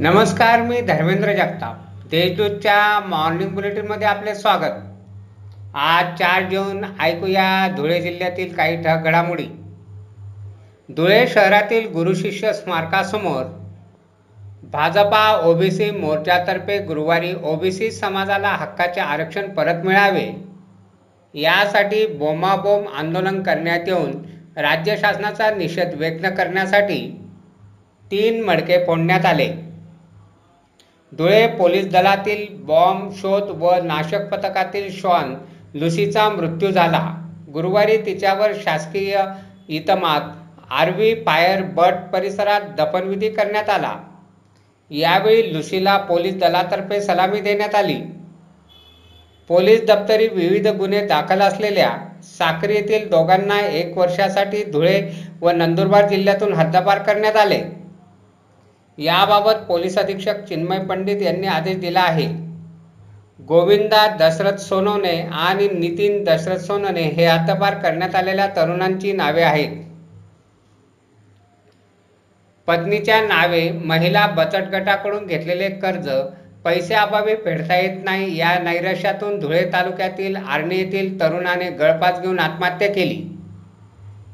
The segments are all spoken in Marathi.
नमस्कार मी धर्मेंद्र जगताप. देशदूतच्या मॉर्निंग बुलेटिनमध्ये आपले स्वागत. आज चार जून ऐकूया धुळे जिल्ह्यातील काही ठक घडामोडी. धुळे शहरातील गुरुशिष्य स्मारकासमोर भाजपा ओबीसी मोर्चातर्फे गुरुवारी ओबीसी समाजाला हक्काचे आरक्षण परत मिळावे यासाठी बोमाबोम आंदोलन करण्यात येऊन राज्य शासनाचा निषेध व्यक्त करण्यासाठी तीन मडके फोडण्यात आले. धुळे पोलीस दलातील बॉम्ब शोध व नाशक पथकातील श्वान लुसीचा मृत्यू झाला. गुरुवारी तिच्यावर शासकीय इतमात आर्वी फायर बट परिसरात दफनविधी करण्यात आला. यावेळी लुसीला पोलीस दलातर्फे सलामी देण्यात आली. पोलीस दप्तरी विविध गुन्हे दाखल असलेल्या साक्री येथील दोघांना एक वर्षासाठी धुळे व नंदुरबार जिल्ह्यातून हद्दपार करण्यात आले. याबाबत पोलीस अधीक्षक चिन्मय पंडित यांनी आदेश दिला आहे. गोविंदा दशरथ सोनवणे आणि नितीन दशरथ सोनवणे हे हद्दपार करण्यात आलेल्या तरुणांची नावे आहेत. पत्नीच्या नावे महिला बचत गटाकडून घेतलेले कर्ज पैशाअभावी फेडता येत नाही या नैराश्यातून धुळे तालुक्यातील आर्णी येथील तरुणाने गळपास घेऊन आत्महत्या केली.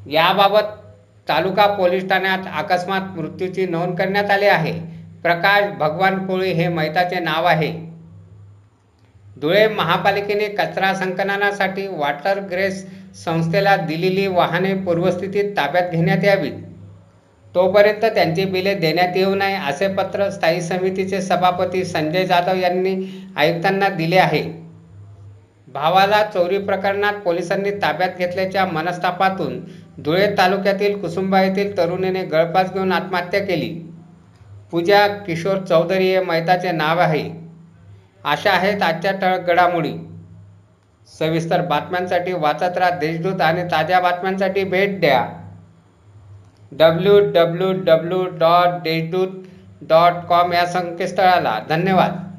याबाबत तालुका पोलीस ठाण्यात अकस्मात मृत्यूची नोंद करण्यात आली आहे. प्रकाश भगवान कोळी हे मैताचे नाव आहे. धुळे महापालिकेने कचरा संकलनासाठी वॉटर ग्रेस संस्थेला दिलेली वाहने पूर्वस्थितीत ताब्यात घेण्यात यावीत. तोपर्यंत त्यांची बिले देण्यात येऊ नये असे पत्र स्थायी समितीचे सभापती संजय जाधव यांनी आयुक्तांना दिले आहे. भावाला चोरी प्रकरणात पोलिसांनी ताब्यात घेतल्याच्या मनस्तापातून धुळे तालुक्यातील कुसुंबा येथील तरुणीने गळफास घेऊन आत्महत्या केली. पूजा किशोर चौधरी हे मैताचे नाव आहे. अशा आहेत आजच्या ठळक घडामोडी. सविस्तर बातम्यांसाठी वाचत राहा देशदूत आणि ताज्या बातम्यांसाठी भेट द्या. W W W dot Deshdoot dot com या संकेतस्थळाला. धन्यवाद.